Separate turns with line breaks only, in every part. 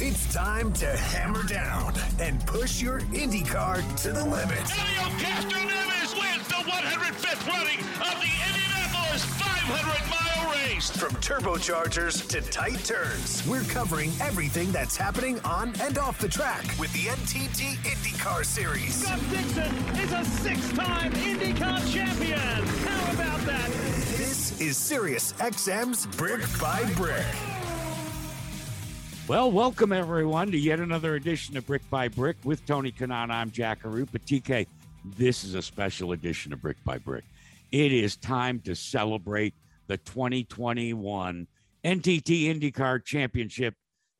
It's time to hammer down and push your Indy car to the limit.
Helio Castroneves wins the 105th running of the Indianapolis 500 mile race.
From turbochargers to tight turns, we're covering everything that's happening on and off the track with the NTT IndyCar Series.
Scott Dixon is a six-time IndyCar champion. How about that?
This is Sirius XM's Brick by Brick.
Well, welcome everyone to yet another edition of Brick by Brick with Tony Kanaan. I'm Jack but TK, this is a special edition of Brick by Brick. It is time to celebrate the 2021 NTT IndyCar Championship.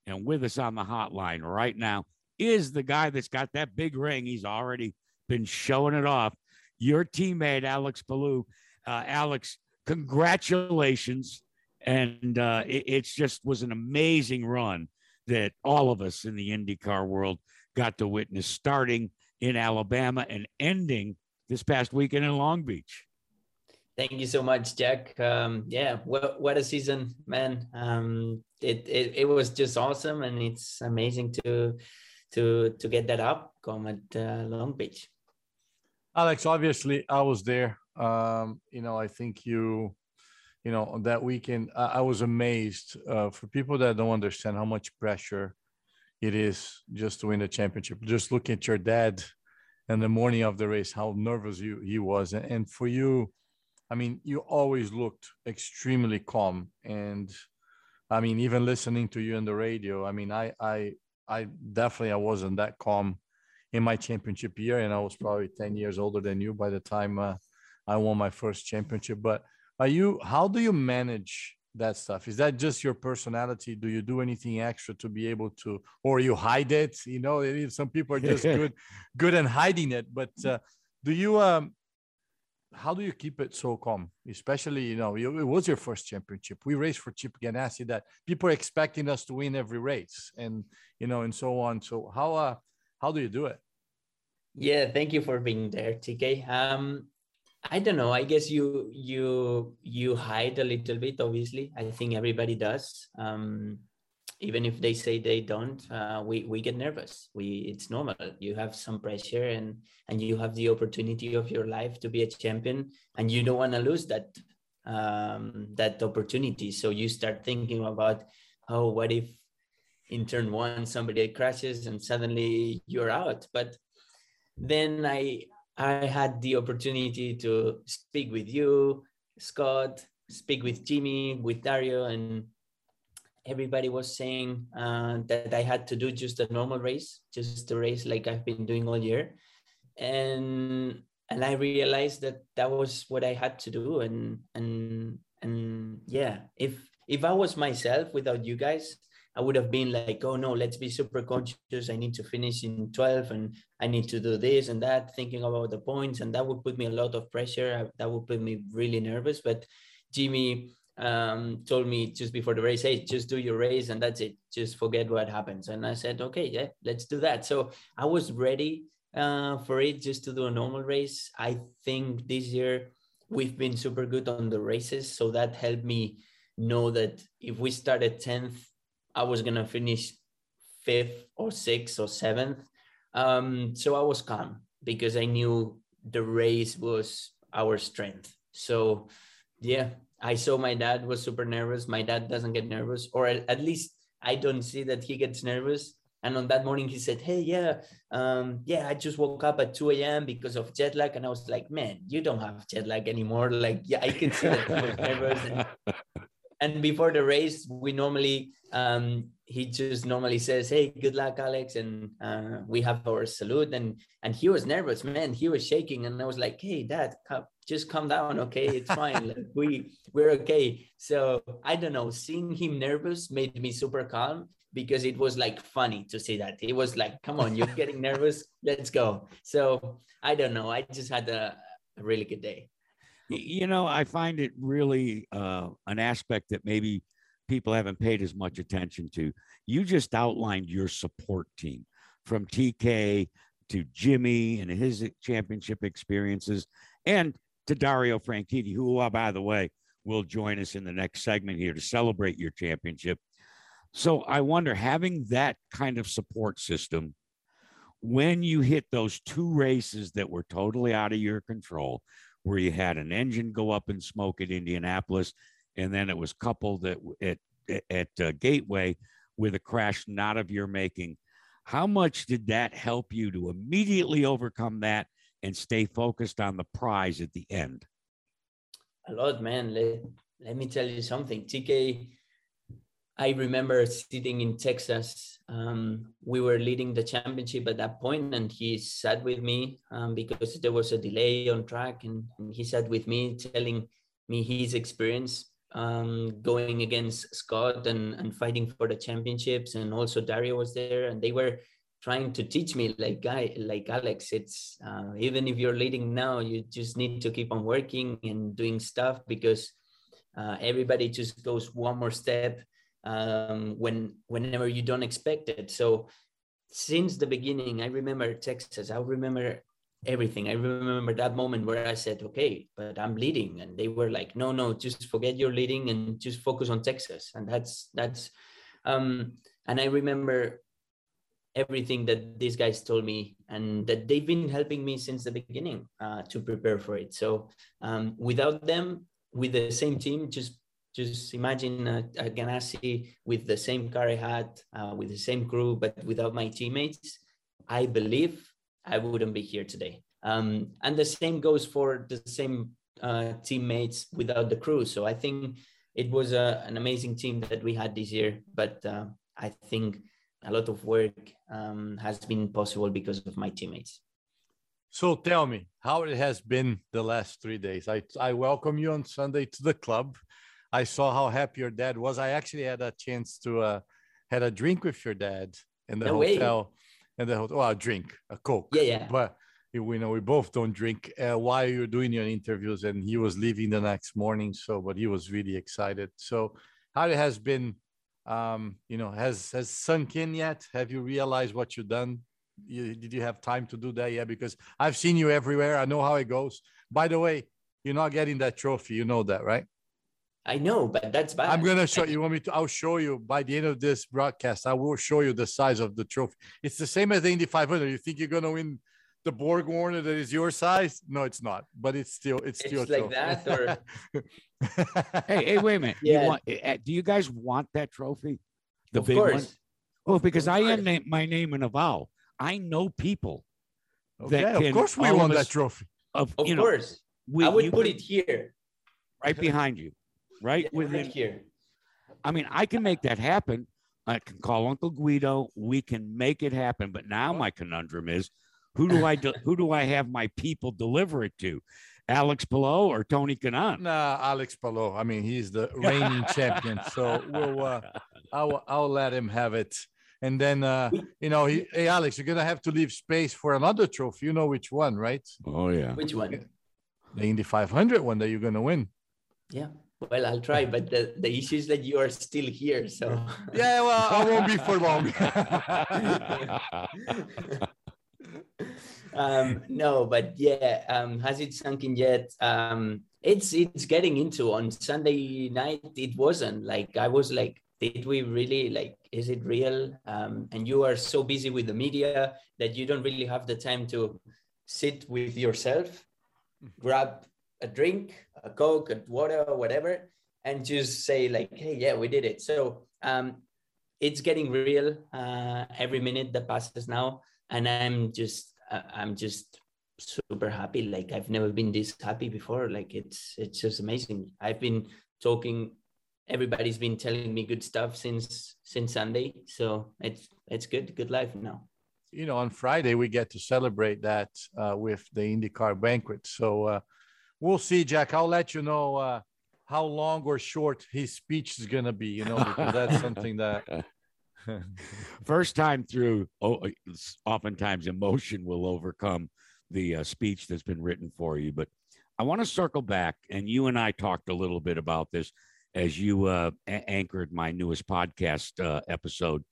And with us on the hotline right now is the guy that's got that big ring. He's already been showing it off. Your teammate, Alex Palou. Uh, Alex, congratulations. And uh, it it's just was an amazing run that all of us in the IndyCar world got to witness starting in Alabama and ending this past weekend in Long Beach.
Thank you so much, Jack. Um, yeah, what, what a season, man. Um, it, it it was just awesome, and it's amazing to to to get that outcome at uh, Long Beach.
Alex, obviously, I was there. Um, you know, I think you you know, that weekend, I, I was amazed. Uh, for people that don't understand how much pressure it is just to win the championship, just look at your dad in the morning of the race, how nervous you he was, and, and for you, I mean, you always looked extremely calm, and I mean, even listening to you on the radio, I mean, I I I definitely I wasn't that calm in my championship year, and I was probably ten years older than you by the time uh, I won my first championship, but are you how do you manage that stuff? Is that just your personality? Do you do anything extra to be able to or you hide it? You know some people are just good good in hiding it but uh, do you um how do you keep it so calm? Especially you know it was your first championship. We raced for chip ganassi that people are expecting us to win every race and you know and so on. So how uh how do you do it?
Yeah thank you for being there tk um I don't know. I guess you you you hide a little bit. Obviously, I think everybody does. Um, even if they say they don't, uh, we we get nervous. We it's normal. You have some pressure, and and you have the opportunity of your life to be a champion, and you don't want to lose that um, that opportunity. So you start thinking about, oh, what if in turn one somebody crashes and suddenly you're out? But then I I had the opportunity to speak with you, Scott, speak with Jimmy, with Dario, and everybody was saying uh, that I had to do just a normal race, just a race like I've been doing all year, and and I realized that that was what I had to do, and and and yeah, if if I was myself without you guys, I would have been like, oh no, let's be super conscious. I need to finish in 12 and I need to do this and that, thinking about the points. And that would put me a lot of pressure. That would put me really nervous. But Jimmy um, told me just before the race, hey, just do your race and that's it. Just forget what happens. And I said, okay, yeah, let's do that. So I was ready uh, for it just to do a normal race. I think this year we've been super good on the races. So that helped me know that if we started 10th I was gonna finish fifth or sixth or seventh. Um, so I was calm because I knew the race was our strength. So yeah, I saw my dad was super nervous. My dad doesn't get nervous, or at least I don't see that he gets nervous. And on that morning, he said, "Hey, yeah, um, yeah, I just woke up at 2 a.m. because of jet lag." And I was like, "Man, you don't have jet lag anymore." Like, yeah, I can see that he was nervous. And, and before the race, we normally um, he just normally says, "Hey, good luck, Alex," and uh, we have our salute. and And he was nervous, man. He was shaking, and I was like, "Hey, Dad, just calm down, okay? It's fine. like, we we're okay." So I don't know. Seeing him nervous made me super calm because it was like funny to see that. It was like, "Come on, you're getting nervous. Let's go." So I don't know. I just had a, a really good day.
You know, I find it really uh, an aspect that maybe people haven't paid as much attention to. You just outlined your support team from TK to Jimmy and his championship experiences, and to Dario Franchitti, who, oh, by the way, will join us in the next segment here to celebrate your championship. So I wonder, having that kind of support system, when you hit those two races that were totally out of your control, where you had an engine go up in smoke at Indianapolis, and then it was coupled at at, at uh, Gateway with a crash not of your making. How much did that help you to immediately overcome that and stay focused on the prize at the end?
A lot, man. Let, let me tell you something. TK, I remember sitting in Texas. Um, we were leading the championship at that point, and he sat with me um, because there was a delay on track, and, and he sat with me telling me his experience um, going against Scott and, and fighting for the championships. And also Dario was there and they were trying to teach me like guy like Alex, it's uh, even if you're leading now, you just need to keep on working and doing stuff because uh, everybody just goes one more step um, when whenever you don't expect it. So since the beginning, I remember Texas. I remember everything. I remember that moment where I said, okay, but I'm leading. And they were like, no, no, just forget your leading and just focus on Texas. And that's, that's, um, and I remember everything that these guys told me and that they've been helping me since the beginning uh, to prepare for it. So um, without them, with the same team, just just imagine a, a Ganassi with the same car I had, uh, with the same crew, but without my teammates. I believe I wouldn't be here today. Um, and the same goes for the same uh, teammates without the crew. So I think it was a, an amazing team that we had this year. But uh, I think a lot of work um, has been possible because of my teammates.
So tell me how it has been the last three days. I, I welcome you on Sunday to the club. I saw how happy your dad was. I actually had a chance to uh, had a drink with your dad in the no hotel. Way and the hotel. Well, a drink, a coke.
Yeah, yeah.
But we know we both don't drink uh, while you're doing your interviews, and he was leaving the next morning. So, but he was really excited. So, how it has been, um, you know, has has sunk in yet? Have you realized what you've done? You, did you have time to do that yet? Because I've seen you everywhere. I know how it goes. By the way, you're not getting that trophy. You know that, right?
I know, but that's bad.
I'm gonna show you. Want me to? I'll show you by the end of this broadcast. I will show you the size of the trophy. It's the same as the Indy 500. You think you're gonna win the Borg Warner that is your size? No, it's not. But it's still it's, it's still
like that. Or
hey, hey, wait a minute. Yeah. You want, eh, do you guys want that trophy?
The of big course. one.
Well, because I am na- my name in a vowel. I know people.
Okay, that can, of course we want that trophy.
Of, of course, know, we, I would put it here,
right behind you right
yeah, within right here.
I mean, I can make that happen. I can call Uncle Guido. We can make it happen. But now my conundrum is, who do I do, who do I have my people deliver it to? Alex Palou or Tony Kanaan?
Nah, Alex Palou. I mean, he's the reigning champion. So we'll, uh, I'll, I'll let him have it. And then, uh, you know, he, hey, Alex, you're going to have to leave space for another trophy. You know which one, right?
Oh, yeah.
Which one?
The Indy 500 one that you're going to win.
Yeah. Well, I'll try, but the, the issue is that you are still here. So
yeah, well, I won't be for long.
um, no, but yeah, um, has it sunk in yet? Um, it's it's getting into on Sunday night. It wasn't like I was like, did we really like? Is it real? Um, and you are so busy with the media that you don't really have the time to sit with yourself, grab a drink, a Coke, a water, whatever, and just say like, hey, yeah, we did it. So um, it's getting real uh, every minute that passes now, and I'm just uh, I'm just super happy. Like I've never been this happy before. Like it's it's just amazing. I've been talking. Everybody's been telling me good stuff since since Sunday, so it's it's good. Good life now
you know, on Friday we get to celebrate that uh, with the IndyCar banquet. So uh, we'll see, Jack. I'll let you know uh, how long or short his speech is going to be, you know, because that's something that.
First time through, oh, oftentimes emotion will overcome the uh, speech that's been written for you. But I want to circle back, and you and I talked a little bit about this as you uh, a- anchored my newest podcast uh, episode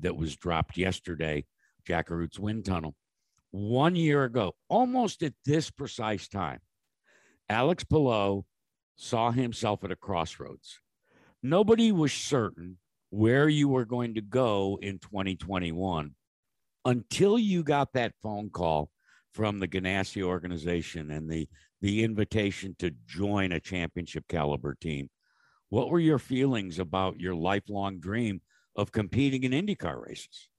that was dropped yesterday, Jack Arute's Wind Tunnel. One year ago, almost at this precise time, Alex Palou saw himself at a crossroads. Nobody was certain where you were going to go in 2021 until you got that phone call from the Ganassi organization and the the invitation to join a championship caliber team. What were your feelings about your lifelong dream of competing in IndyCar races?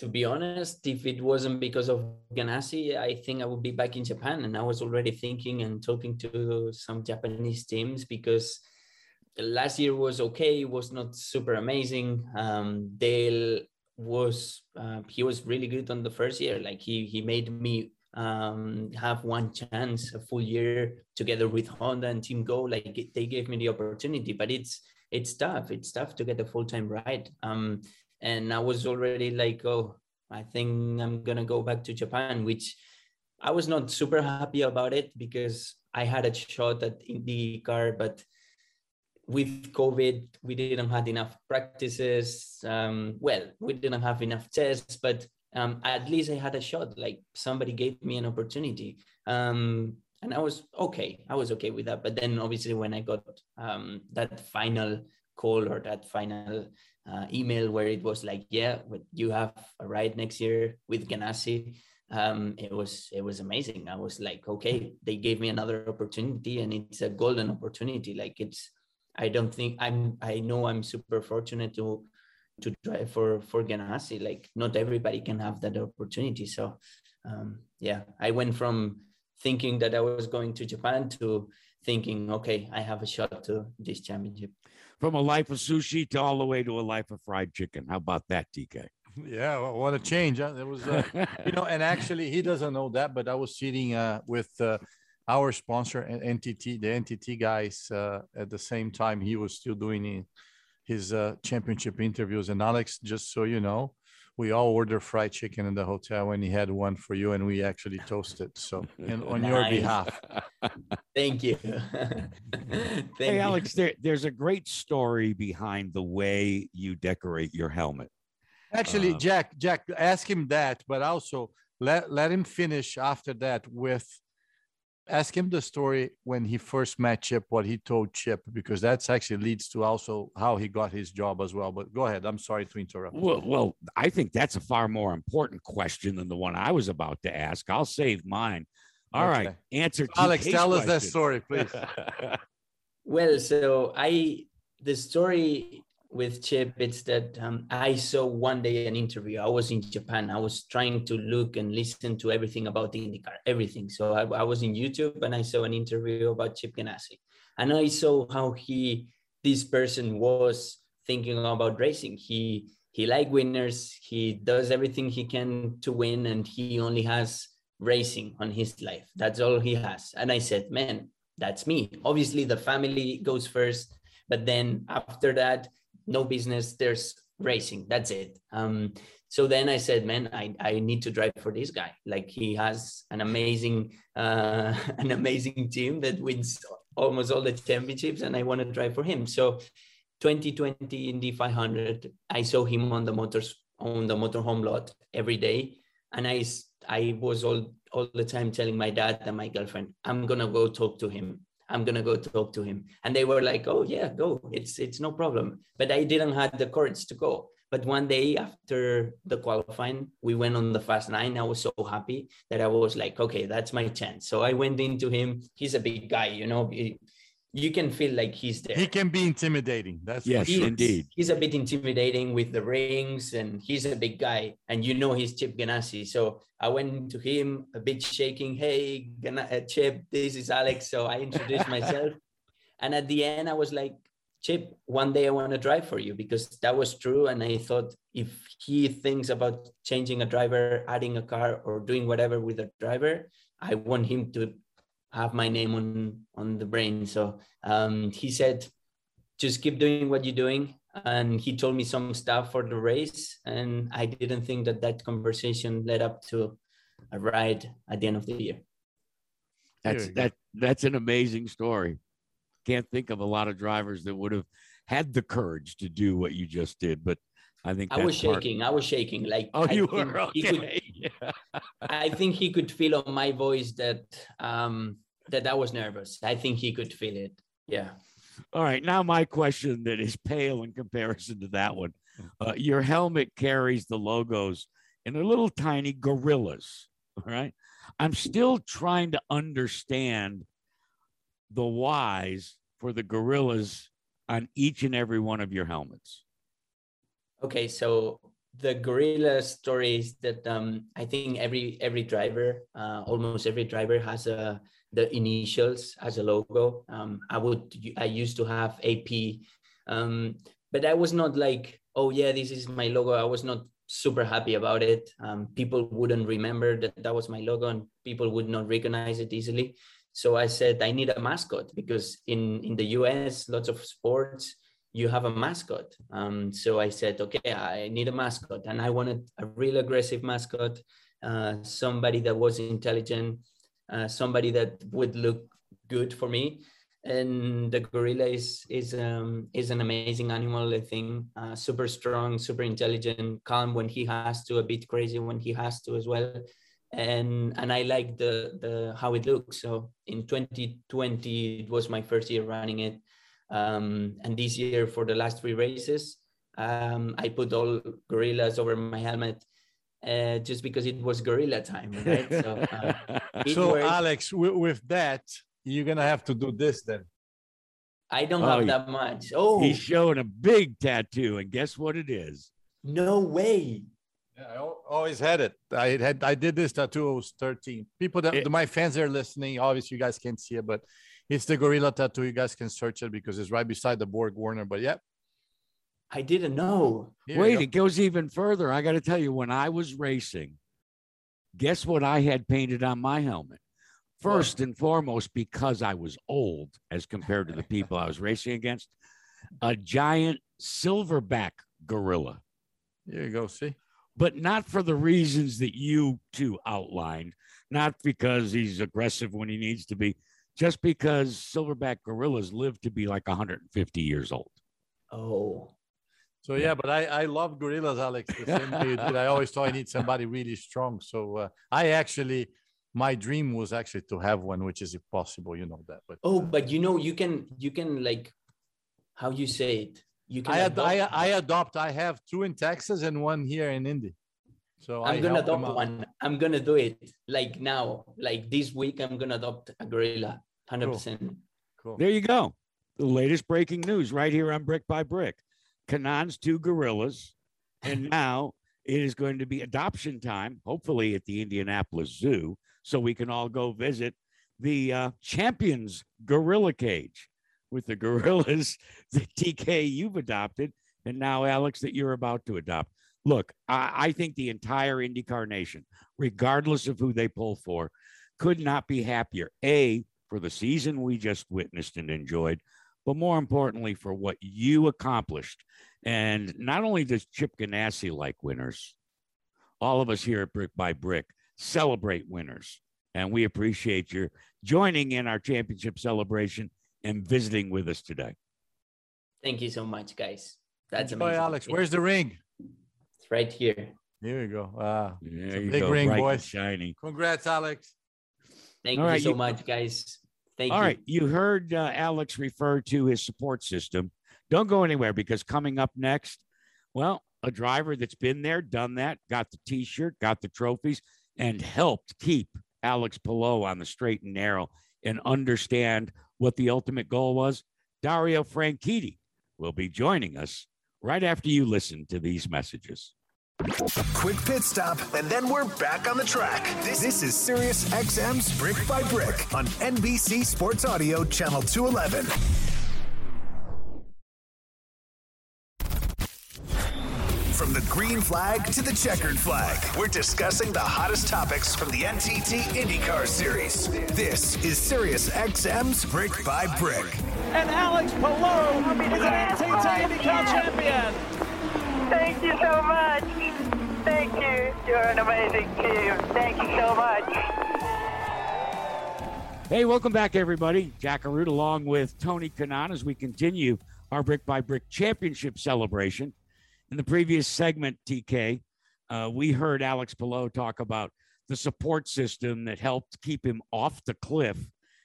To be honest, if it wasn't because of Ganassi, I think I would be back in Japan. And I was already thinking and talking to some Japanese teams because last year was okay, It was not super amazing. Um, Dale was uh, he was really good on the first year. Like he he made me um, have one chance a full year together with Honda and Team Goh. Like they gave me the opportunity, but it's it's tough. It's tough to get a full time ride. Um, and I was already like, oh, I think I'm gonna go back to Japan, which I was not super happy about it because I had a shot at IndyCar, but with COVID, we didn't have enough practices. Um, well, we didn't have enough tests, but um, at least I had a shot. Like somebody gave me an opportunity, um, and I was okay. I was okay with that. But then, obviously, when I got um, that final call or that final uh, email where it was like, "Yeah, you have a ride next year with Ganassi," um, it was it was amazing. I was like, "Okay, they gave me another opportunity, and it's a golden opportunity. Like it's." I don't think I'm. I know I'm super fortunate to to drive for for Ganassi. Like not everybody can have that opportunity. So um, yeah, I went from thinking that I was going to Japan to thinking, okay, I have a shot to this championship.
From a life of sushi to all the way to a life of fried chicken. How about that, TK?
Yeah, well, what a change! Huh? It was, uh, you know, and actually he doesn't know that, but I was sitting uh, with uh, our sponsor NTT, the NTT guys, uh, at the same time he was still doing his uh, championship interviews. And Alex, just so you know, we all ordered fried chicken in the hotel and he had one for you and we actually toasted. So and on nice. your behalf.
Thank you. Thank
hey,
you.
Alex, there, there's a great story behind the way you decorate your helmet.
Actually, uh, Jack, Jack, ask him that, but also let, let him finish after that with ask him the story when he first met Chip, what he told Chip, because that's actually leads to also how he got his job as well. But go ahead. I'm sorry to interrupt.
Well, well, I think that's a far more important question than the one I was about to ask. I'll save mine. All okay. right, Answer.
Alex, tell
question.
us that story, please.
well, so I the story with Chip, it's that um, I saw one day an interview. I was in Japan. I was trying to look and listen to everything about IndyCar, everything. So I, I was in YouTube and I saw an interview about Chip Ganassi, and I saw how he, this person, was thinking about racing. He he like winners. He does everything he can to win, and he only has racing on his life. That's all he has. And I said, man, that's me. Obviously, the family goes first, but then after that no business there's racing that's it. Um, so then i said man I, I need to drive for this guy. Like he has an amazing uh, an amazing team that wins almost all the championships and i want to drive for him. So 2020 indy 500 i saw him on the motors on the motorhome lot every day and i i was all all the time telling my dad and my girlfriend i'm gonna go talk to him I'm gonna go talk to him. And they were like, oh yeah, go. It's it's no problem. But I didn't have the courage to go. But one day after the qualifying, we went on the fast nine. I was so happy that I was like, okay, that's my chance. So I went into him. He's a big guy, you know you can feel like he's there.
He can be intimidating. That's
yes,
he's,
indeed.
He's a bit intimidating with the rings, and he's a big guy, and you know he's Chip Ganassi. So I went to him a bit shaking. Hey, uh, Chip, this is Alex. So I introduced myself, and at the end I was like, Chip, one day I want to drive for you because that was true. And I thought if he thinks about changing a driver, adding a car, or doing whatever with a driver, I want him to have my name on on the brain. So um, he said, just keep doing what you're doing. And he told me some stuff for the race, and I didn't think that that conversation led up to a ride at the end of the year.
That's that. That's an amazing story. Can't think of a lot of drivers that would have had the courage to do what you just did, but I think
I was shaking. Part... I was shaking. Like
oh,
I
you were okay.
Could, yeah. I think he could feel on my voice that um that I was nervous. I think he could feel it. Yeah.
All right, now my question that is pale in comparison to that one. Uh, your helmet carries the logos in a little tiny gorillas. All right, I'm still trying to understand the whys for the gorillas on each and every one of your helmets.
Okay, so the gorilla story is that um, I think every every driver, uh, almost every driver has a the initials as a logo. Um, I would I used to have AP, um, but I was not like, oh yeah, this is my logo. I was not super happy about it. Um, people wouldn't remember that that was my logo, and people would not recognize it easily. So I said I need a mascot because in in the US, lots of sports you have a mascot. Um, so I said, okay, I need a mascot, and I wanted a real aggressive mascot, uh, somebody that was intelligent, uh, somebody that would look good for me. And the gorilla is is um, is an amazing animal. I think uh, super strong, super intelligent, calm when he has to, a bit crazy when he has to as well. And and I like the the how it looks. So in 2020, it was my first year running it um, and this year, for the last three races, um, I put all gorillas over my helmet uh, just because it was gorilla time, right?
So, uh, so Alex, with, with, that, you're gonna have to do this then.
I don't oh, have that much. Oh,
he's showing a big tattoo, and guess what it is?
No way.
Yeah, I always had it. I had I did this tattoo. I was 13. People that it, my fans are listening. Obviously, you guys can't see it, but it's the gorilla tattoo. You guys can search it because it's right beside the Borg Warner. But yeah.
I didn't know.
Here Wait, it goes even further. I got to tell you, when I was racing, guess what I had painted on my helmet? First what? and foremost, because I was old as compared to the people I was racing against, a giant silverback gorilla.
There you go. See?
But not for the reasons that you two outlined, not because he's aggressive when he needs to be, just because silverback gorillas live to be like 150 years old.
Oh.
So yeah, but I, I love gorillas, Alex. The same way you did. I always thought I need somebody really strong. So uh, I actually, my dream was actually to have one, which is impossible. You know that. But
oh, uh, but you know, you can you can like, how you say it? You can.
I adopt. I, I adopt. I have two in Texas and one here in Indy. So
I'm I gonna adopt one. I'm gonna do it like now, like this week. I'm gonna adopt a gorilla, hundred cool. percent.
Cool. There you go. The latest breaking news right here on Brick by Brick. Kanaan's two gorillas, and now it is going to be adoption time. Hopefully at the Indianapolis Zoo, so we can all go visit the uh, champions gorilla cage with the gorillas that TK you've adopted, and now Alex that you're about to adopt look, I, I think the entire IndyCar nation, regardless of who they pull for, could not be happier. A, for the season we just witnessed and enjoyed, but more importantly, for what you accomplished. And not only does Chip Ganassi like winners, all of us here at Brick by Brick celebrate winners. And we appreciate your joining in our championship celebration and visiting with us today.
Thank you so much, guys. That's
Enjoy, amazing. Alex. Where's the ring?
It's right here.
Here we go. Wow.
Yeah, big go, ring, boy. Shiny.
Congrats, Alex.
Thank All you right, so you, much, guys. Thank
All
you.
right. You heard uh, Alex refer to his support system. Don't go anywhere because coming up next, well, a driver that's been there, done that, got the t shirt, got the trophies, and helped keep Alex Palou on the straight and narrow and understand what the ultimate goal was. Dario Franchitti will be joining us right after you listen to these messages.
Quick pit stop, and then we're back on the track. This, this is Sirius XM's Brick by Brick on NBC Sports Audio, Channel 211. From the green flag to the checkered flag, we're discussing the hottest topics from the NTT IndyCar Series. This is Sirius XM's Brick by Brick.
And Alex Palou is an NTT IndyCar champion.
Thank you so much. Thank you. You're an amazing team. Thank you so much.
Hey, welcome back, everybody. Jack Arute along with Tony Kanaan as we continue our Brick by Brick Championship celebration. In the previous segment, TK, uh, we heard Alex Palou talk about the support system that helped keep him off the cliff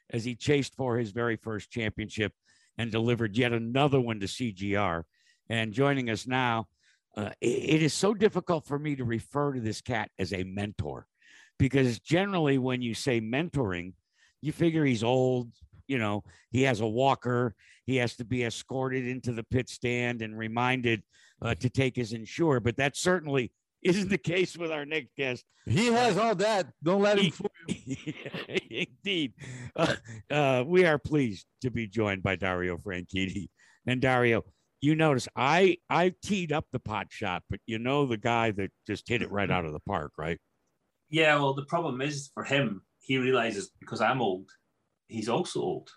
as he chased for his very first championship and delivered yet another one to CGR. And joining us now, uh, it, it is so difficult for me to refer to this cat as a mentor because generally, when you say mentoring, you figure he's old, you know, he has a walker, he has to be escorted into the pit stand and reminded uh, to take his Ensure. But that certainly isn't the case with our next guest.
He has all that. Don't let him fool you.
Indeed. Uh, uh, we are pleased to be joined by Dario Franchitti. And Dario, you notice I I teed up the pot shot, but you know the guy that just hit it right mm-hmm. out of the park, right?
Yeah, well, the problem is for him, he realizes because I'm old, he's also old.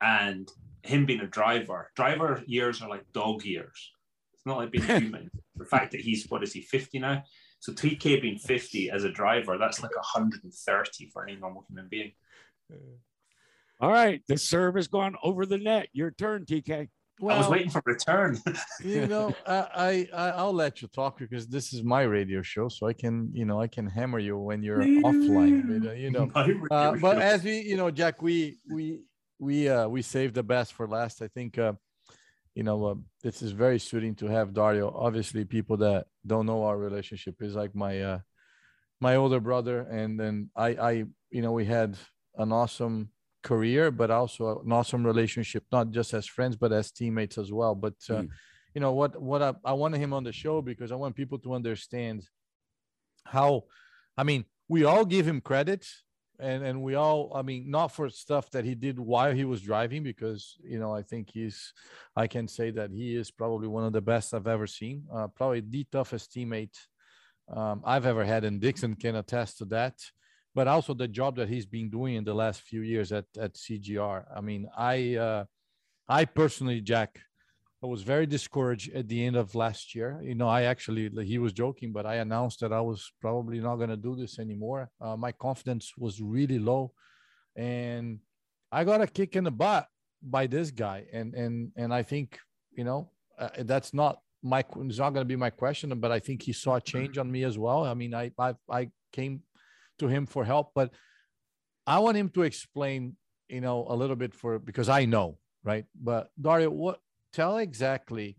And him being a driver, driver years are like dog years. It's not like being human. the fact that he's, what is he, 50 now? So TK being 50 as a driver, that's like 130 for any normal human being.
All right. The serve has gone over the net. Your turn, TK.
I was waiting for return.
you know, I, I I'll let you talk because this is my radio show, so I can you know I can hammer you when you're offline. But, uh, you know, uh, but as we you know, Jack, we we we uh we saved the best for last. I think uh, you know uh, this is very suiting to have Dario. Obviously, people that don't know our relationship is like my uh my older brother, and then I I you know we had an awesome career, but also an awesome relationship, not just as friends, but as teammates as well. But uh,
Mm.
you know what? What I, I wanted him on the show because I want people to understand how. I mean, we all give him credit, and and we all. I mean, not for stuff that he did while he was driving, because you know I think he's. I can say that he is probably one of the best I've ever seen. Uh, probably the toughest teammate um, I've ever had, and Dixon can attest to that but also the job that he's been doing in the last few years at at CGR. I mean, I uh, I personally, Jack, I was very discouraged at the end of last year. You know, I actually he was joking, but I announced that I was probably not going to do this anymore. Uh, my confidence was really low, and I got a kick in the butt by this guy, and and and I think you know uh, that's not my it's not going to be my question, but I think he saw a change on me as well. I mean, I I I came to him for help, but I want him to explain, you know, a little bit for because I know, right? But Dario, what tell exactly,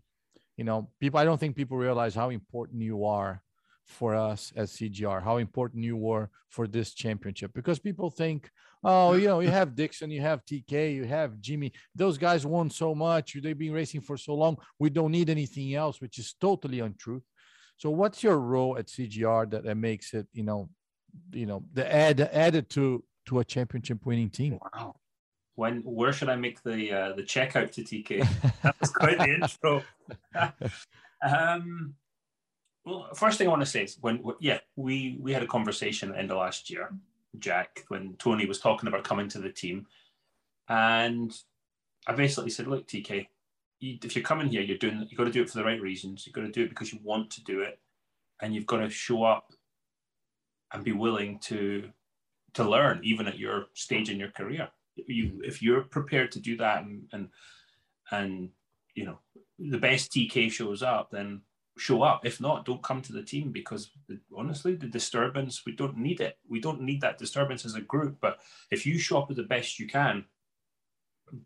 you know, people I don't think people realize how important you are for us as CGR, how important you were for this championship because people think, oh, you know, you have Dixon, you have TK, you have Jimmy, those guys won so much, they've been racing for so long, we don't need anything else, which is totally untrue. So, what's your role at CGR that, that makes it, you know, you know the add added to to a championship winning team
Wow. When where should I make the uh, the checkout to TK? That was quite the intro. um, well, first thing I want to say is when yeah we we had a conversation at the end of last year, Jack, when Tony was talking about coming to the team, and I basically said, look, TK, you, if you're coming here, you're doing you've got to do it for the right reasons. You've got to do it because you want to do it, and you've got to show up and be willing to to learn even at your stage in your career. You mm-hmm. if you're prepared to do that and and and you know the best tk shows up then show up. If not don't come to the team because the, honestly the disturbance we don't need it. We don't need that disturbance as a group but if you show up with the best you can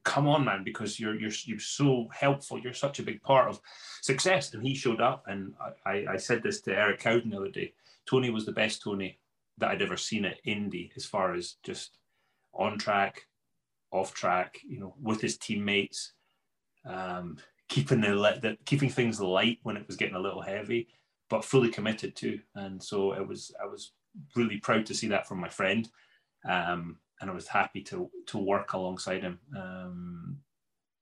come on man because you're you're you're so helpful. You're such a big part of success. And he showed up and i i, I said this to eric cowden the other day tony was the best tony that i'd ever seen at indy as far as just on track off track you know with his teammates um keeping the, the keeping things light when it was getting a little heavy but fully committed to and so it was i was really proud to see that from my friend um and I was happy to to work alongside him. Um,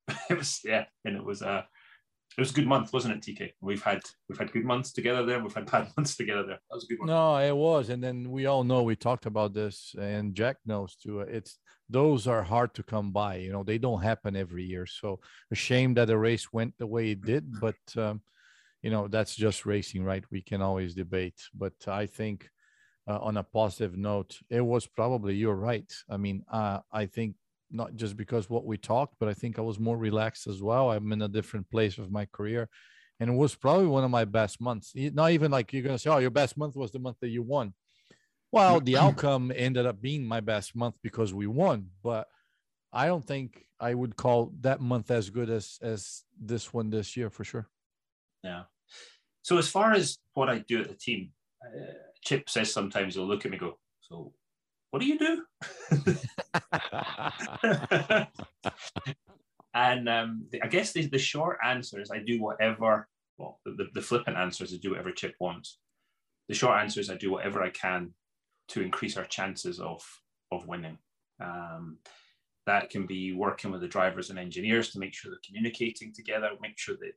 it was yeah, and it was a it was a good month, wasn't it, TK? We've had we've had good months together there. We've had bad months together there. That was a good one.
no it was and then we all know we talked about this and jack knows too it's those are hard to come by you know they don't happen every year so a shame that the race went the way it did but um, you know that's just racing right we can always debate but i think uh, on a positive note it was probably you're right i mean uh, i think not just because what we talked but i think i was more relaxed as well. I'm in a different place of my career. And it was probably one of my best months. Not even like you're going to say oh your best month was the month that you won. Well the outcome ended up being my best month because we won but i don't think I would call that month as good as as this one this year for sure.
Yeah. So as far as what I do at the team, uh, Chip says sometimes he'll look at me and go, "So, what do you do?" and um, the, I guess the, the short answer is I do whatever. Well, the, the, the flippant answer is I do whatever Chip wants. The short answer is I do whatever I can to increase our chances of of winning. Um, that can be working with the drivers and engineers to make sure they're communicating together, make sure that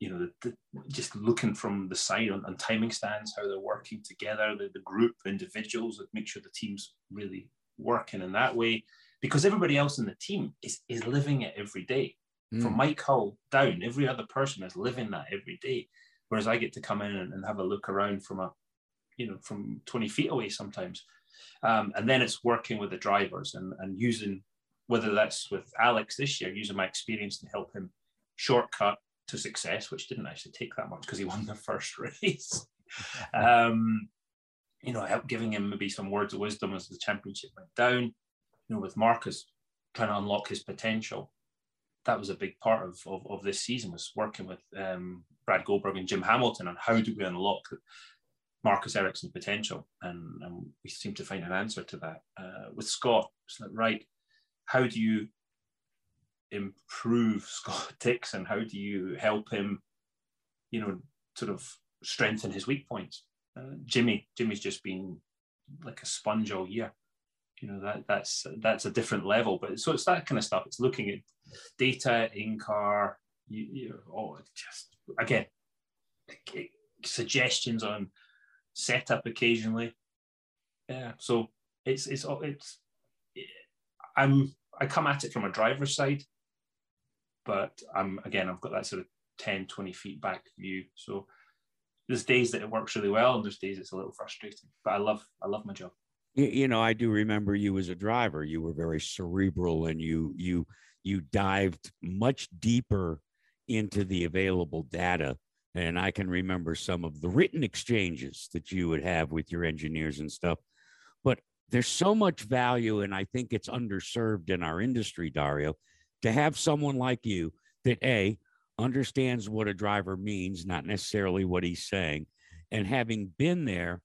you know, the, the, just looking from the side on, on, timing stands, how they're working together, the, the group, individuals, that make sure the team's really working in that way, because everybody else in the team is is living it every day. Mm. From Mike Hull down, every other person is living that every day. Whereas I get to come in and, and have a look around from a, you know, from 20 feet away sometimes. Um, and then it's working with the drivers and, and using, whether that's with Alex this year, using my experience to help him shortcut to success, which didn't actually take that much because he won the first race. um, you know, help giving him maybe some words of wisdom as the championship went down. You know, with Marcus trying to unlock his potential, that was a big part of, of, of this season was working with um, Brad Goldberg and Jim Hamilton on how do we unlock Marcus Ericsson's potential, and, and we seem to find an answer to that. Uh, with Scott, it's like right, how do you improve Scott Dixon? How do you help him, you know, sort of strengthen his weak points? Uh, Jimmy, Jimmy's just been like a sponge all year. You know that that's that's a different level, but so it's that kind of stuff. It's looking at data in car. You, you oh, just again suggestions on setup occasionally. Yeah, so it's it's it's I'm I come at it from a driver's side but I'm again I've got that sort of 10, 20 feet back view. So there's days that it works really well, and there's days it's a little frustrating. But I love I love my job.
You know, I do remember you as a driver. You were very cerebral, and you you you dived much deeper into the available data. And I can remember some of the written exchanges that you would have with your engineers and stuff. But there's so much value, and I think it's underserved in our industry, Dario, to have someone like you that a understands what a driver means, not necessarily what he's saying, and having been there,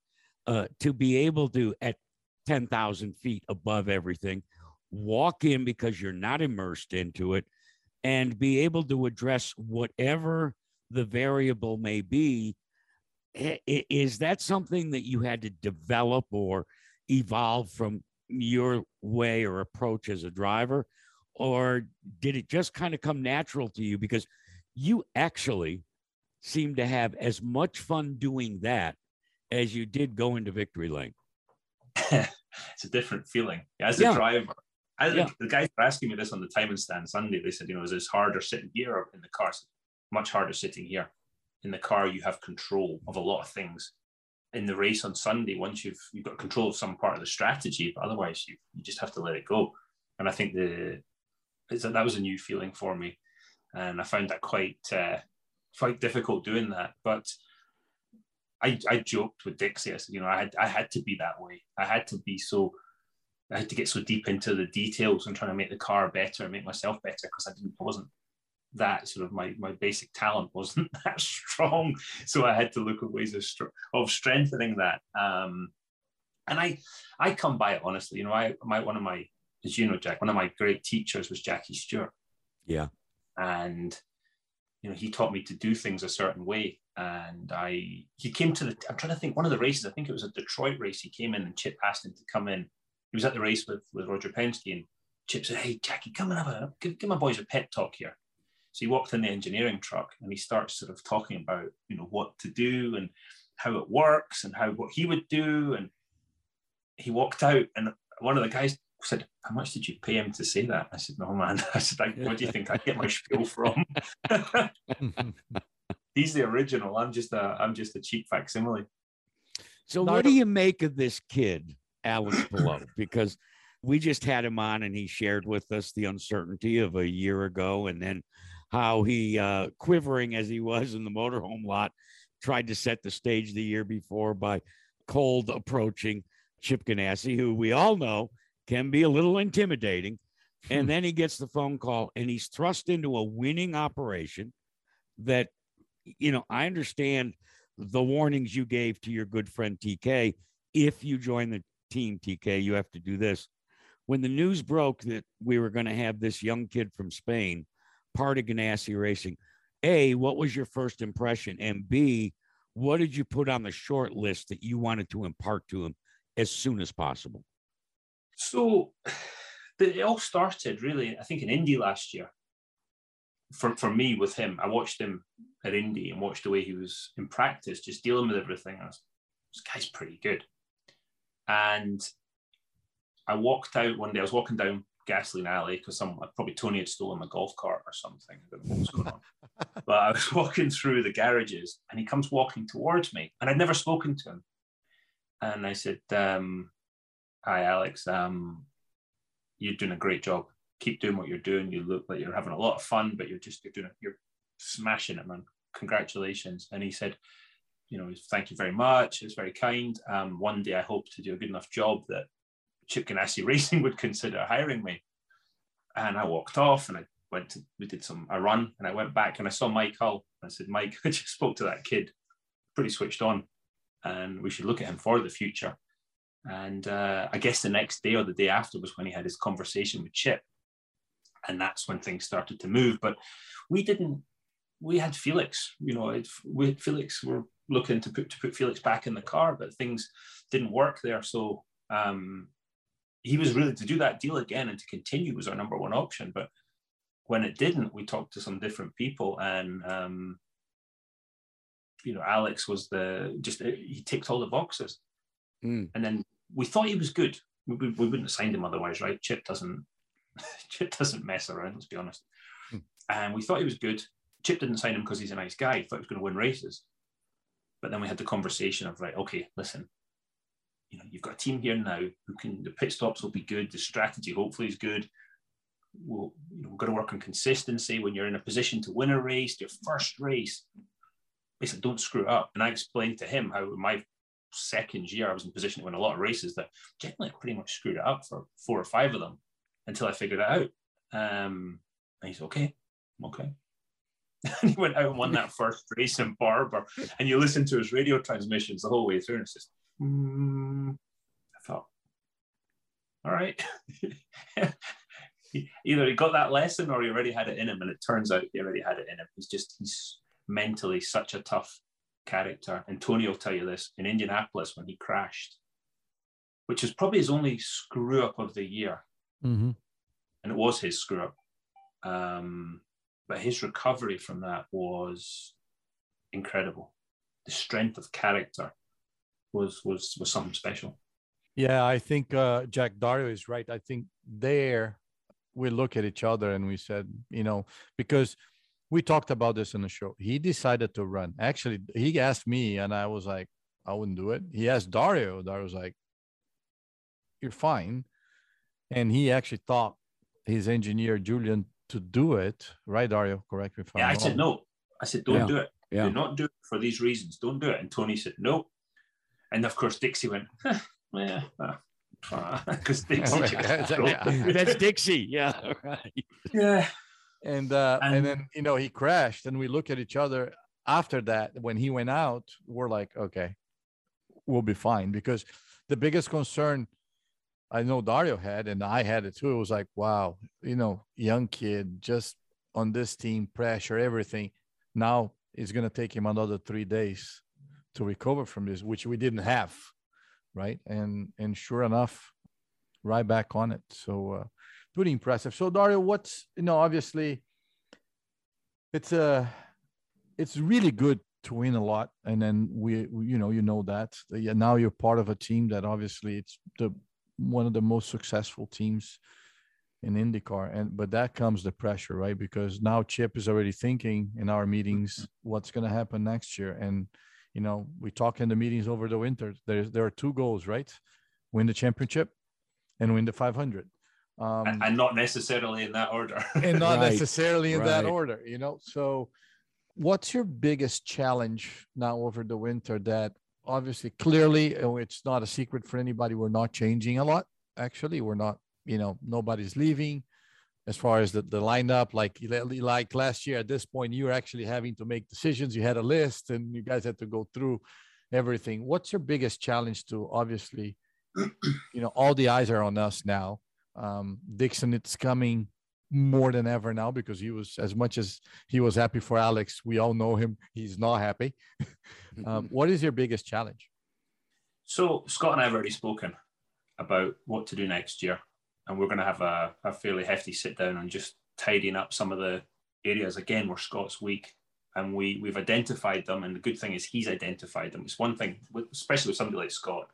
uh, to be able to at ten thousand feet above everything, walk in because you're not immersed into it, and be able to address whatever the variable may be. Is that something that you had to develop or evolve from your way or approach as a driver? Or did it just kind of come natural to you? Because you actually seem to have as much fun doing that as you did going to victory lane.
It's a different feeling. As a yeah. driver I, yeah. the guys were asking me this on the timing stand sunday. They said you know is this harder sitting here or in the car? Much harder sitting here. In the car you have control of a lot of things. In the race on sunday once you've you've got control of some part of the strategy but otherwise you, you just have to let it go. And i think the that was a new feeling for me, and I found that quite uh, quite difficult doing that. But I, I joked with Dixie. I said, you know, I had I had to be that way. I had to be so. I had to get so deep into the details and trying to make the car better and make myself better because I didn't I wasn't that sort of my my basic talent wasn't that strong. So I had to look at ways of of strengthening that. Um, and I I come by it honestly. You know, I my one of my as you know, Jack, one of my great teachers was Jackie Stewart.
Yeah.
And, you know, he taught me to do things a certain way. And I, he came to the, I'm trying to think, one of the races, I think it was a Detroit race. He came in and Chip asked him to come in. He was at the race with, with Roger Penske and Chip said, Hey, Jackie, come and have a, give, give my boys a pet talk here. So he walked in the engineering truck and he starts sort of talking about, you know, what to do and how it works and how, what he would do. And he walked out and one of the guys said, How much did you pay him to say that? I said, No, man. I said, What do you think I get my spiel from? He's the original. I'm just a I'm just a cheap facsimile.
So what do you make of this kid, Alex Palou? Because we just had him on and he shared with us the uncertainty of a year ago and then how he uh, quivering as he was in the motorhome lot tried to set the stage the year before by cold approaching Chip Ganassi, who we all know can be a little intimidating And hmm. then he gets the phone call and he's thrust into a winning operation that, you know, I understand the warnings you gave to your good friend TK. If you join the team, TK, you have to do this. When the news broke that we were going to have this young kid from Spain, part of Ganassi Racing, A, what was your first impression? And B, what did you put on the short list that you wanted to impart to him as soon as possible?
So it all started really, I think, in Indy last year. For, for me, with him, I watched him at Indy and watched the way he was in practice, just dealing with everything. I was, this guy's pretty good. And I walked out one day, I was walking down Gasoline Alley because some probably Tony had stolen my golf cart or something. I don't know what was going on. but I was walking through the garages and he comes walking towards me and I'd never spoken to him. And I said, um, Hi, Alex. Um, you're doing a great job. Keep doing what you're doing. You look like you're having a lot of fun, but you're just you're doing it. You're smashing it, man. Congratulations. And he said, you know, thank you very much. It's very kind. Um, one day I hope to do a good enough job that Chip Ganassi Racing would consider hiring me. And I walked off and I went to, we did some, a run and I went back and I saw Mike Hull. I said, Mike, I just spoke to that kid, pretty switched on, and we should look at him for the future. And uh, I guess the next day or the day after was when he had his conversation with Chip. And that's when things started to move. But we didn't, we had Felix, you know, we, Felix were looking to put, to put Felix back in the car, but things didn't work there. So um, he was really to do that deal again and to continue was our number one option. But when it didn't, we talked to some different people and, um, you know, Alex was the, just, he ticked all the boxes.
Mm.
And then we thought he was good. We, we, we, wouldn't have signed him otherwise, right? Chip doesn't Chip doesn't mess around. Let's be honest.
Hmm.
And we thought he was good. Chip didn't sign him because he's a nice guy. He thought he was going to win races. But then we had the conversation of right, okay, listen, you know, you've got a team here now who can the pit stops will be good, the strategy hopefully is good. We'll, you know, we've got to work on consistency when you're in a position to win a race, your first race. Basically, don't screw up. And I explained to him how my second year I was in position to win a lot of races that generally pretty much screwed it up for four or five of them until I figured it out. Um, and he's okay, I'm okay. and he went out and won that first race in Barber. And you listen to his radio transmissions the whole way through, and it's just, mm, I thought, all right. Either he got that lesson or he already had it in him, and it turns out he already had it in him. He's just he's mentally such a tough character. And Tony will tell you this in Indianapolis when he crashed, which is probably his only screw up of the year.
Mm-hmm.
And it was his screw up. Um, but his recovery from that was incredible. The strength of character was was was something special.
Yeah, I think uh, Jack Dario is right. I think there we look at each other and we said, you know, because we talked about this in the show. He decided to run. Actually, he asked me, and I was like, I wouldn't do it. He asked Dario. Dario was like, You're fine. And he actually thought his engineer, Julian, to do it. Right, Dario? Correct me if I'm
Yeah, I
wrong.
said no. I said, don't
Yeah.
do it.
Yeah.
Do not do it for these reasons. Don't do it. And Tony said, no. And of course, Dixie went, huh, yeah, uh, because Dixie.
Oh,
just-
yeah.
That's Dixie. Yeah, right.
yeah.
And uh, and,
And-
then you know he crashed and we look at each other after that when he went out we're like okay we'll be fine. Because the biggest concern i know dario had and i had it too it was like wow you know young kid just on this team pressure everything now it's going to take him another three days to recover from this which we didn't have right? And and sure enough right back on it. So uh, pretty impressive. So Dario, what's you know obviously it's a it's really good to win a lot, and then we, we you know you know that yeah, now you're part of a team that obviously it's the one of the most successful teams in IndyCar, and but that comes the pressure, right? Because now Chip is already thinking in our meetings what's going to happen next year, and you know we talk in the meetings over the winter. There's there are two goals, right? Win the championship and win the 500 um,
And, and not necessarily in that order.
and not
Right,
necessarily in that order, you know. So, what's your biggest challenge now over the winter? That obviously, clearly, oh, it's not a secret for anybody. We're not changing a lot. Actually, we're not. You know, nobody's leaving. as far as the, the lineup like like last year at this point you were actually having to make decisions you had a list and you guys had to go through everything what's your biggest challenge to obviously you know all the eyes are on us now um, dixon it's coming more than ever now because he was as much as he was happy for alex we all know him he's not happy um, what is your biggest challenge
so scott and i have already spoken about what to do next year and we're going to have a, a fairly hefty sit down and just tidying up some of the areas again where Scott's weak, and we we've identified them. And the good thing is he's identified them. It's one thing, especially with somebody like Scott,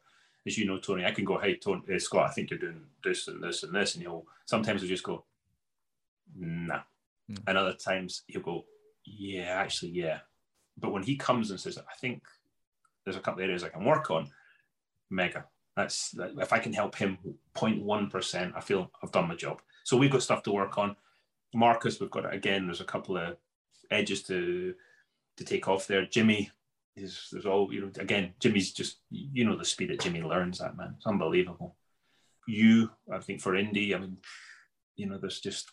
as you know, Tony. I can go, hey, Tony, uh, Scott, I think you're doing this and this and this, and he'll sometimes he'll just go, nah, mm. and other times he'll go, yeah, actually, yeah. But when he comes and says, I think there's a couple of areas I can work on, mega. That's if I can help him 0.1%, I feel I've done my job. So we've got stuff to work on. Marcus, we've got again. There's a couple of edges to to take off there. Jimmy is there's all you know. Again, Jimmy's just you know the speed that Jimmy learns that man. It's unbelievable. You, I think for Indy, I mean, you know, there's just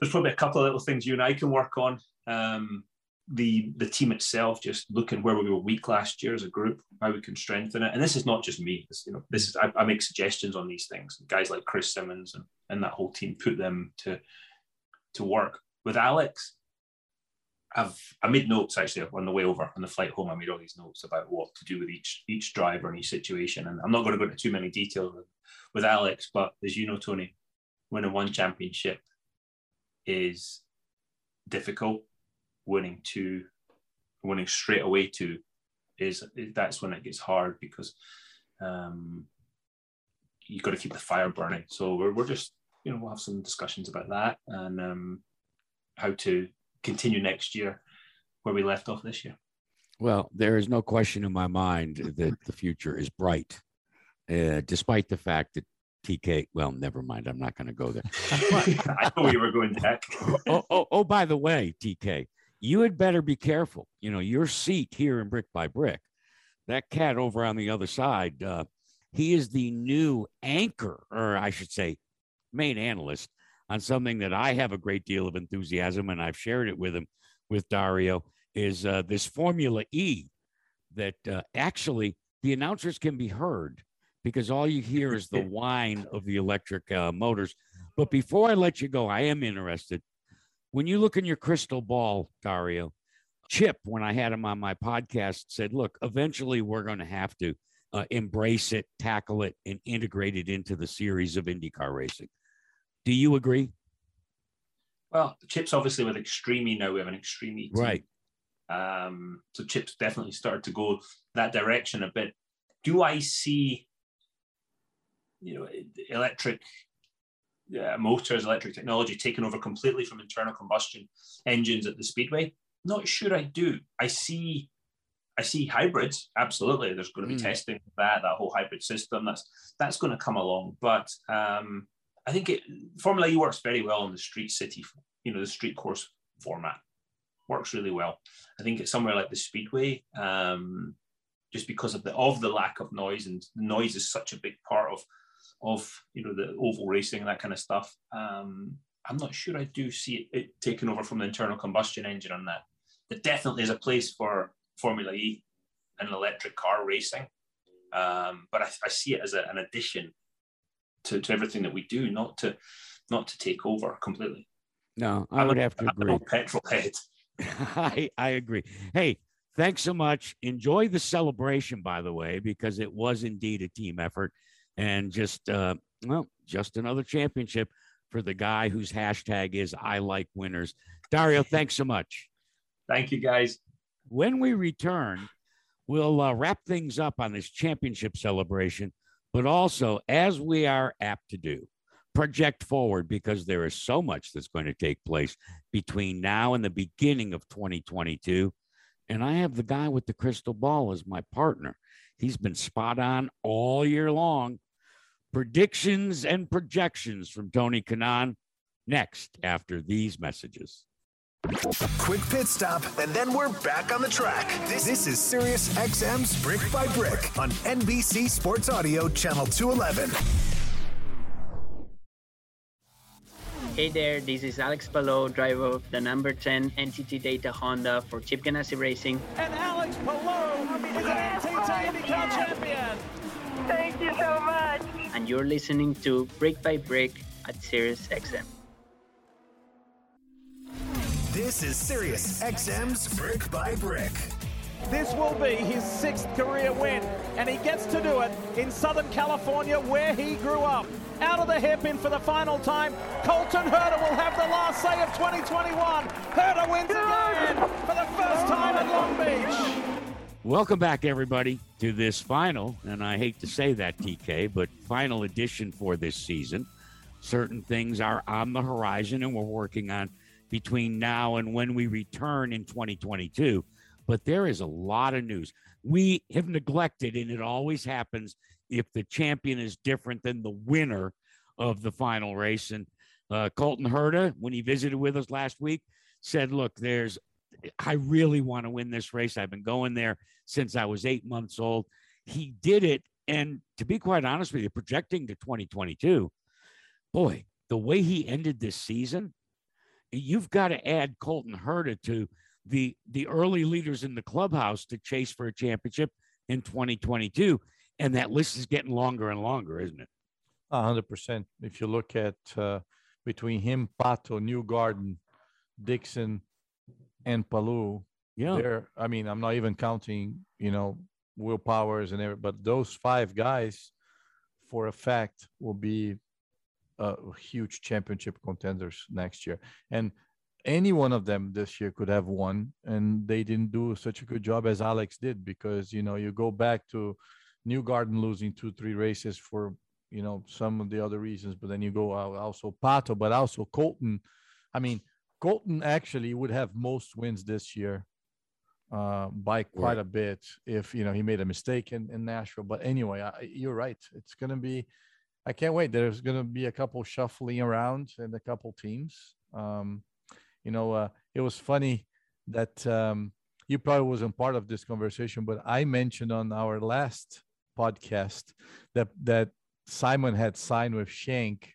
there's probably a couple of little things you and I can work on. Um, the the team itself, just looking where we were weak last year as a group, how we can strengthen it. And this is not just me. This, you know, this is I, I, make suggestions on these things. Guys like Chris Simmons and, and that whole team put them to to work. With Alex, I've I made notes actually on the way over on the flight home. I made all these notes about what to do with each each driver and each situation. And I'm not going to go into too many details with, with Alex, but as you know, Tony, winning one championship is difficult winning two, winning straight away two, is that's when it gets hard because um, you got to keep the fire burning. So we're, we're just you know we'll have some discussions about that and um, how to continue next year where we left off this year.
Well, there is no question in my mind that the future is bright, uh, despite the fact that TK. Well, never mind. I'm not going to go there.
I know you were going to.
oh, oh, oh, by the way, TK, you had better be careful. You know, your seat here in Brick by Brick, that cat over on the other side, uh, he is the new anchor, or I should say, main analyst on something that I have a great deal of enthusiasm, and I've shared it with him, with Dario, is uh, this Formula E that uh, actually the announcers can be heard because all you hear is the whine of the electric uh, motors. But before I let you go, I am interested when you look in your crystal ball, Dario, Chip, when I had him on my podcast, said, look, eventually we're going to have to uh, embrace it, tackle it, and integrate it into the series of IndyCar racing. Do you agree?
Well, Chip's obviously with Extreme now. We have an Extreme team.
Right.
Um, so Chip's definitely started to go that direction a bit. Do I see, you know, electric uh, motors, electric technology taken over completely from internal combustion engines at the speedway? Not sure I do. I see I see hybrids. Absolutely, there's going to be mm. testing that that whole hybrid system. That's that's going to come along. But um, I think it, Formula E works very well in the street city, you know, the street course format works really well. I think it's somewhere like the speedway, um, just because of the of the lack of noise, and noise is such a big part of of you know the oval racing and that kind of stuff. Um, I'm not sure I do see it, it taken over from the internal combustion engine on that. There definitely is a place for Formula E and electric car racing, um, but I, I, see it as a, an addition to, to everything that we do, not to not to take over completely.
No, I I'm would a, have to
I'm
agree.
petrol head.
I I agree. Hey, thanks so much. Enjoy the celebration, by the way, because it was indeed a team effort and just uh, well, just another championship for the guy whose hashtag is I like winners. Dario, thanks so much.
Thank you, guys.
When we return, we'll uh, wrap things up on this championship celebration, but also, as we are apt to do, project forward because there is so much that's going to take place between now and the beginning of 2022. And I have the guy with the crystal ball as my partner. He's been spot on all year long predictions and projections from Tony Kanaan next after these messages.
Quick pit stop, and then we're back on the track. This, this is Sirius XM's Brick by Brick on NBC Sports Audio, Channel 211.
Hey there, this is Alex Palou, driver of the number 10 NTT Data Honda for Chip Ganassi Racing.
And Alex Palou is an NTT IndyCar champion.
Thank you so much.
And you're listening to Brick by Brick at Sirius XM.
This is Sirius XM's Brick by Brick.
This will be his sixth career win, and he gets to do it in Southern California where he grew up. Out of the hairpin for the final time, Colton Herta will have the last say of 2021. Herta wins again for the first time at Long Beach.
Welcome back, everybody, to this final, and I hate to say that, TK, but final edition for this season. Certain things are on the horizon, and we're working on between now and when we return in 2022. But there is a lot of news. We have neglected, and it always happens if the champion is different than the winner of the final race. And uh, Colton Herta, when he visited with us last week, said, Look, there's, I really want to win this race. I've been going there since I was eight months old. He did it. And to be quite honest with you, projecting to 2022, boy, the way he ended this season, you've got to add Colton Herta to the the early leaders in the clubhouse to chase for a championship in 2022 and that list is getting longer and longer isn't it?
A hundred percent. If you look at uh, between him pato Newgarden, dixon and palou
yeah.
they're i mean i'm not even counting you know will powers and every but those five guys for a fact will be uh, huge championship contenders next year. And any one of them this year could have won and they didn't do such a good job as alex did because you know you go back to Newgarden losing two three races for you know some of the other reasons but then you go out also pato but also colton. I mean colton actually would have most wins this year uh, by quite
Right.
a bit if you know he made a mistake in, in nashville. But anyway I, you're right. It's going to be i can't wait. There's going to be a couple shuffling around and a couple teams. Um, you know uh, it was funny that um, you probably wasn't part of this conversation but i mentioned on our last podcast that that simon had signed with shank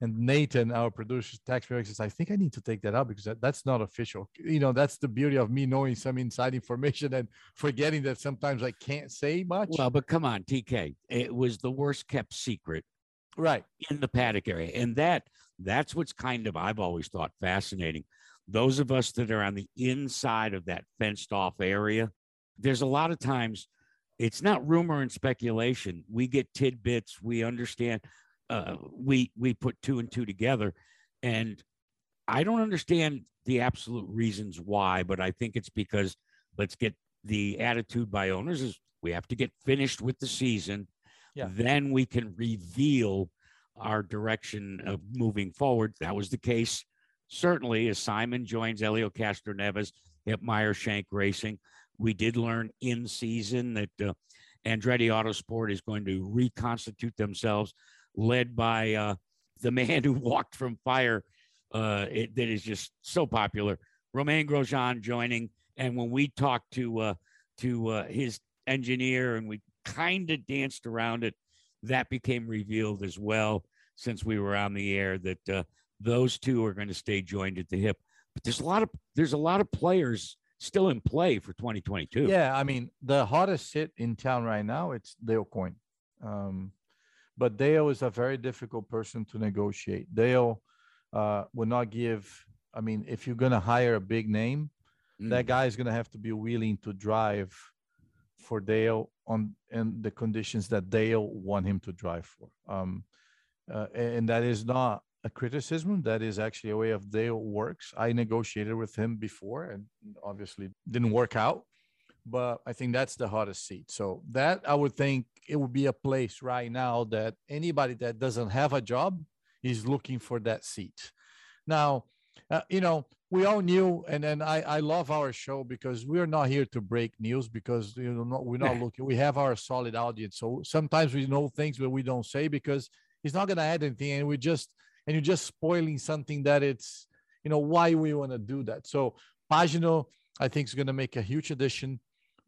and nathan our producer taxpayer says i think i need to take that out because that, that's not official. You know that's the beauty of me knowing some inside information and forgetting that sometimes i can't say much.
Well but come on tk it was the worst kept secret
right.
in the paddock area. And that that's what's kind of i've always thought fascinating. Those of us that are on the inside of that fenced off area there's a lot of times it's not rumor and speculation. We get tidbits we understand uh, we we put two and two together. And i don't understand the absolute reasons why but i think it's because let's get the attitude by owners is we have to get finished with the season
Yeah.
then we can reveal our direction of moving forward. That was the case certainly as simon joins Helio Castroneves at meyer shank racing. We did learn in season that uh, andretti autosport is going to reconstitute themselves led by uh, the man who walked from fire uh, it, that is just so popular romain grosjean joining. And when we talked to uh, to uh, his engineer and we kind of danced around it that became revealed as well since we were on the air that uh, those two are going to stay joined at the hip but there's a lot of there's a lot of players still in play for 2022
Yeah, I mean the hottest hit in town right now it's Dale Coyne, um, but Dale is a very difficult person to negotiate. Dale uh, will not give. I mean, if you're gonna hire a big name, that
Mm.
guy is gonna have to be willing to drive for Dale on in the conditions that Dale want him to drive for. Um, uh, and that is not a criticism. That is actually a way of Dale works. I negotiated with him before, and obviously didn't work out. But I think that's the hottest seat. So that I would think it would be a place right now that anybody that doesn't have a job is looking for that seat. Now, uh, you know, we all knew, and then I, I love our show because we're not here to break news because you know not, we're not looking. We have our solid audience, so sometimes we know things but we don't say because it's not going to add anything, and we just and you're just spoiling something that it's you know why we want to do that. So Pagenaud, I think, is going to make a huge addition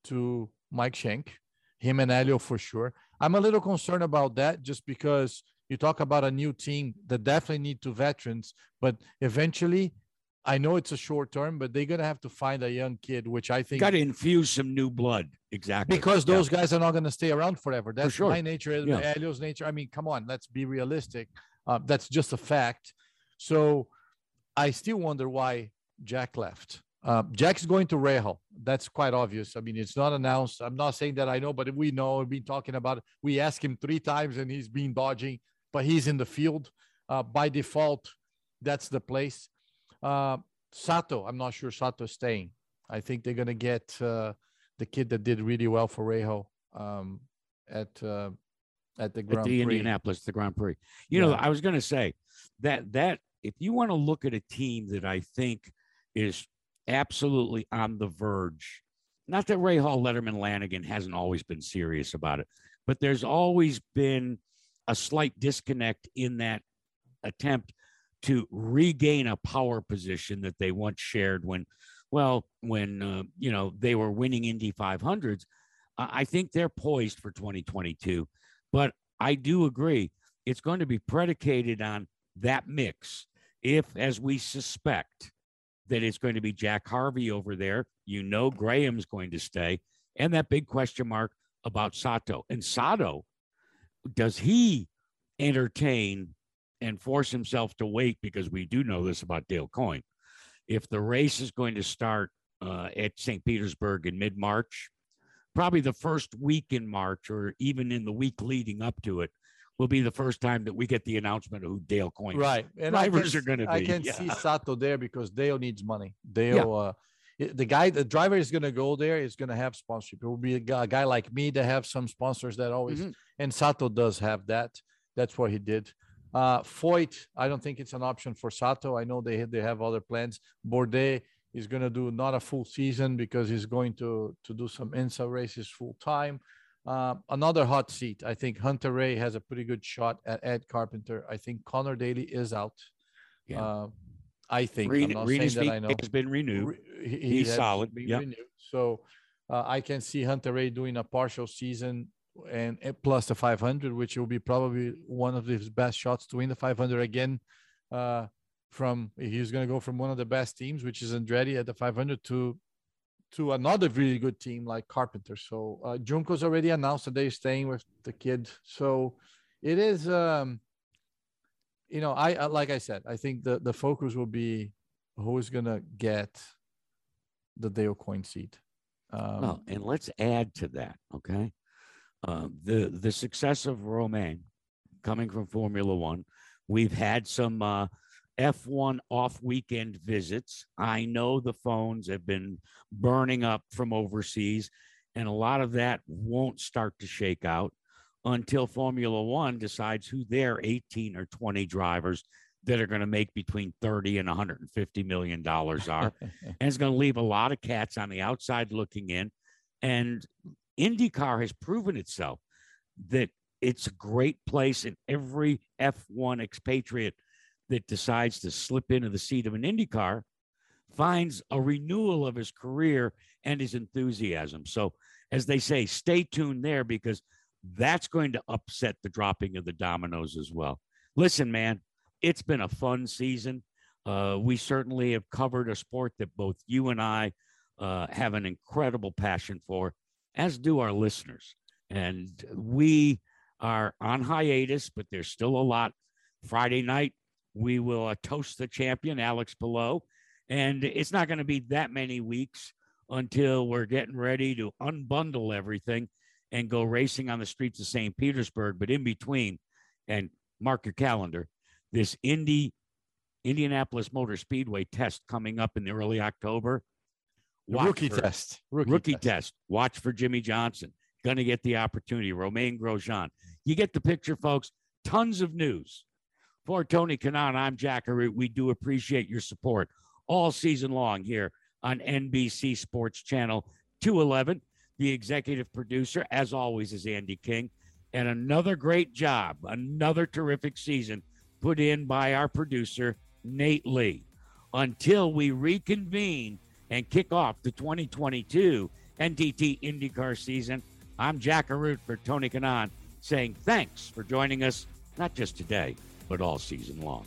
to Mike Shank, him and Helio for sure. I'm a little concerned about that just because You talk about a new team that definitely need two veterans, but eventually, I know it's a short term, but they're gonna have to find a young kid, which I think
Got to infuse some new blood. Exactly.
because
Yeah.
those guys are not going to stay around forever. That's
sure.
my nature,
Yeah.
Helio's nature. I mean, come on, let's be realistic. Uh, that's just a fact. So I still wonder why Jack left. Uh, Jack's going to Rejo. That's quite obvious. I mean, it's not announced. I'm not saying that I know, but we know. We've been talking about it. We asked him three times and he's been dodging, but he's in the field. Uh, by default, that's the place. Uh, Sato, I'm not sure Sato's staying. I think they're going to get uh, the kid that did really well for Rejo um, at uh, at the
at the
Prix.
Indianapolis, the Grand Prix. You know, I was going to say that that if you want to look at a team that I think is absolutely on the verge, not that Rahal, Letterman, Lanigan hasn't always been serious about it, but there's always been a slight disconnect in that attempt to regain a power position that they once shared when, well, when uh, you know they were winning Indy 500s. I I think they're poised for 2022, but I do agree it's going to be predicated on that mix. If, as we suspect, that it's going to be Jack Harvey over there, you know Graham's going to stay, and that big question mark about Sato. And Sato, does he entertain and force himself to wait? Because we do know this about Dale Coyne. If the race is going to start uh, at St. Petersburg in mid March, probably the first week in March or even in the week leading up to it will be the first time that we get the announcement of who Dale Coyne
Right. And
drivers
can,
are going to be.
I can
yeah.
see Sato there because Dale needs money. Dale, uh, the guy, the driver is going to go there. Is going to have sponsorship. It will be a guy, a guy like me that have some sponsors that always,
Mhm.
and Sato does have that. That's what he did. Uh, Foyt, I don't think it's an option for Sato. I know they they have other plans. Bourdais is going to do not a full season because he's going to to do some IMSA races full time. Uh, another hot seat. I think Hunter-Reay has a pretty good shot at Ed Carpenter. I think Conor Daly is out.
Yeah.
Uh, I think. I'm
Rena,
not saying that I
feet
know.
has been renewed.
He- he
He's solid, yep.
renewed. So uh, I can see Hunter-Reay doing a partial season and plus the 500, which will be probably one of his best shots to win the 500 again. Uh, from he's going to go from one of the best teams, which is Andretti at the 500, to to another really good team like Carpenter. So uh, Juncos already announced that they're staying with the kid. So it is, um, you know, I like I said, I think the the focus will be who is going to get the Dale Coyne seat. Um,
well, and let's add to that, okay? Uh, the the success of Romain coming from Formula One. We've had some uh, F1 off weekend visits. I know the phones have been burning up from overseas, and a lot of that won't start to shake out until Formula One decides who their 18 or 20 drivers that are going to make between 30 and 150 million dollars are. and it's going to leave a lot of cats on the outside looking in. And IndyCar has proven itself that it's a great place, and every F1 expatriate that decides to slip into the seat of an IndyCar finds a renewal of his career and his enthusiasm. So, as they say, stay tuned there because that's going to upset the dropping of the dominoes as well. Listen, man, it's been a fun season. Uh, we certainly have covered a sport that both you and I uh, have an incredible passion for, as do our listeners. And we are on hiatus, but there's still a lot. Friday night, we will uh, toast the champion, Alex Palou. And it's not going to be that many weeks until we're getting ready to unbundle everything and go racing on the streets of St. Petersburg. But in between, and mark your calendar, this Indy Indianapolis Motor Speedway test coming up in the early October. Watch
rookie
for-
test.
Rookie, test. Watch for Jimmie Johnson. Going to get the opportunity. Romain Grosjean. You get the picture, folks. Tons of news. For Tony Kanaan, I'm Jack Arute. We do appreciate your support all season long here on NBC Sports Channel 211. The executive producer, as always, is Andy King. And another great job, another terrific season put in by our producer, Nate Lee. Until we reconvene and kick off the 2022 NTT IndyCar season, I'm Jack Arute for Tony Kanaan saying thanks for joining us not just today, but all season long.